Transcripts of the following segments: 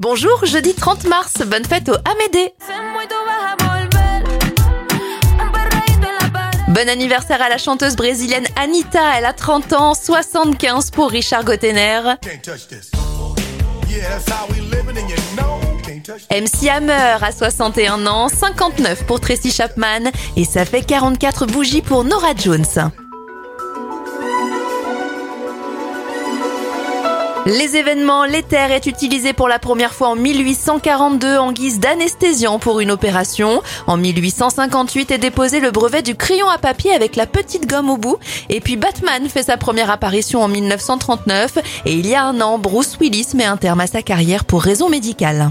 Bonjour, jeudi 30 mars, bonne fête au Amédée. Bon anniversaire à la chanteuse brésilienne Anita, elle a 30 ans, 75 pour Richard Gottener. MC Hammer a 61 ans, 59 pour Tracy Chapman et ça fait 44 bougies pour Nora Jones. Les événements, l'éther est utilisé pour la première fois en 1842 en guise d'anesthésiant pour une opération. En 1858 est déposé le brevet du crayon à papier avec la petite gomme au bout. Et puis Batman fait sa première apparition en 1939 et il y a un an, Bruce Willis met un terme à sa carrière pour raison médicale.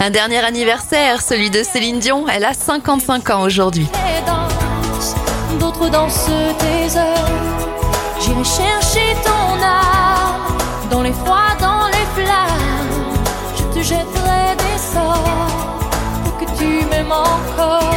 Un dernier anniversaire, celui de Céline Dion, elle a 55 ans aujourd'hui. D'autres dansent tes heures J'irai chercher ton âme dans les froids, dans les flammes. Je te jetterai des sorts pour que tu m'aimes encore.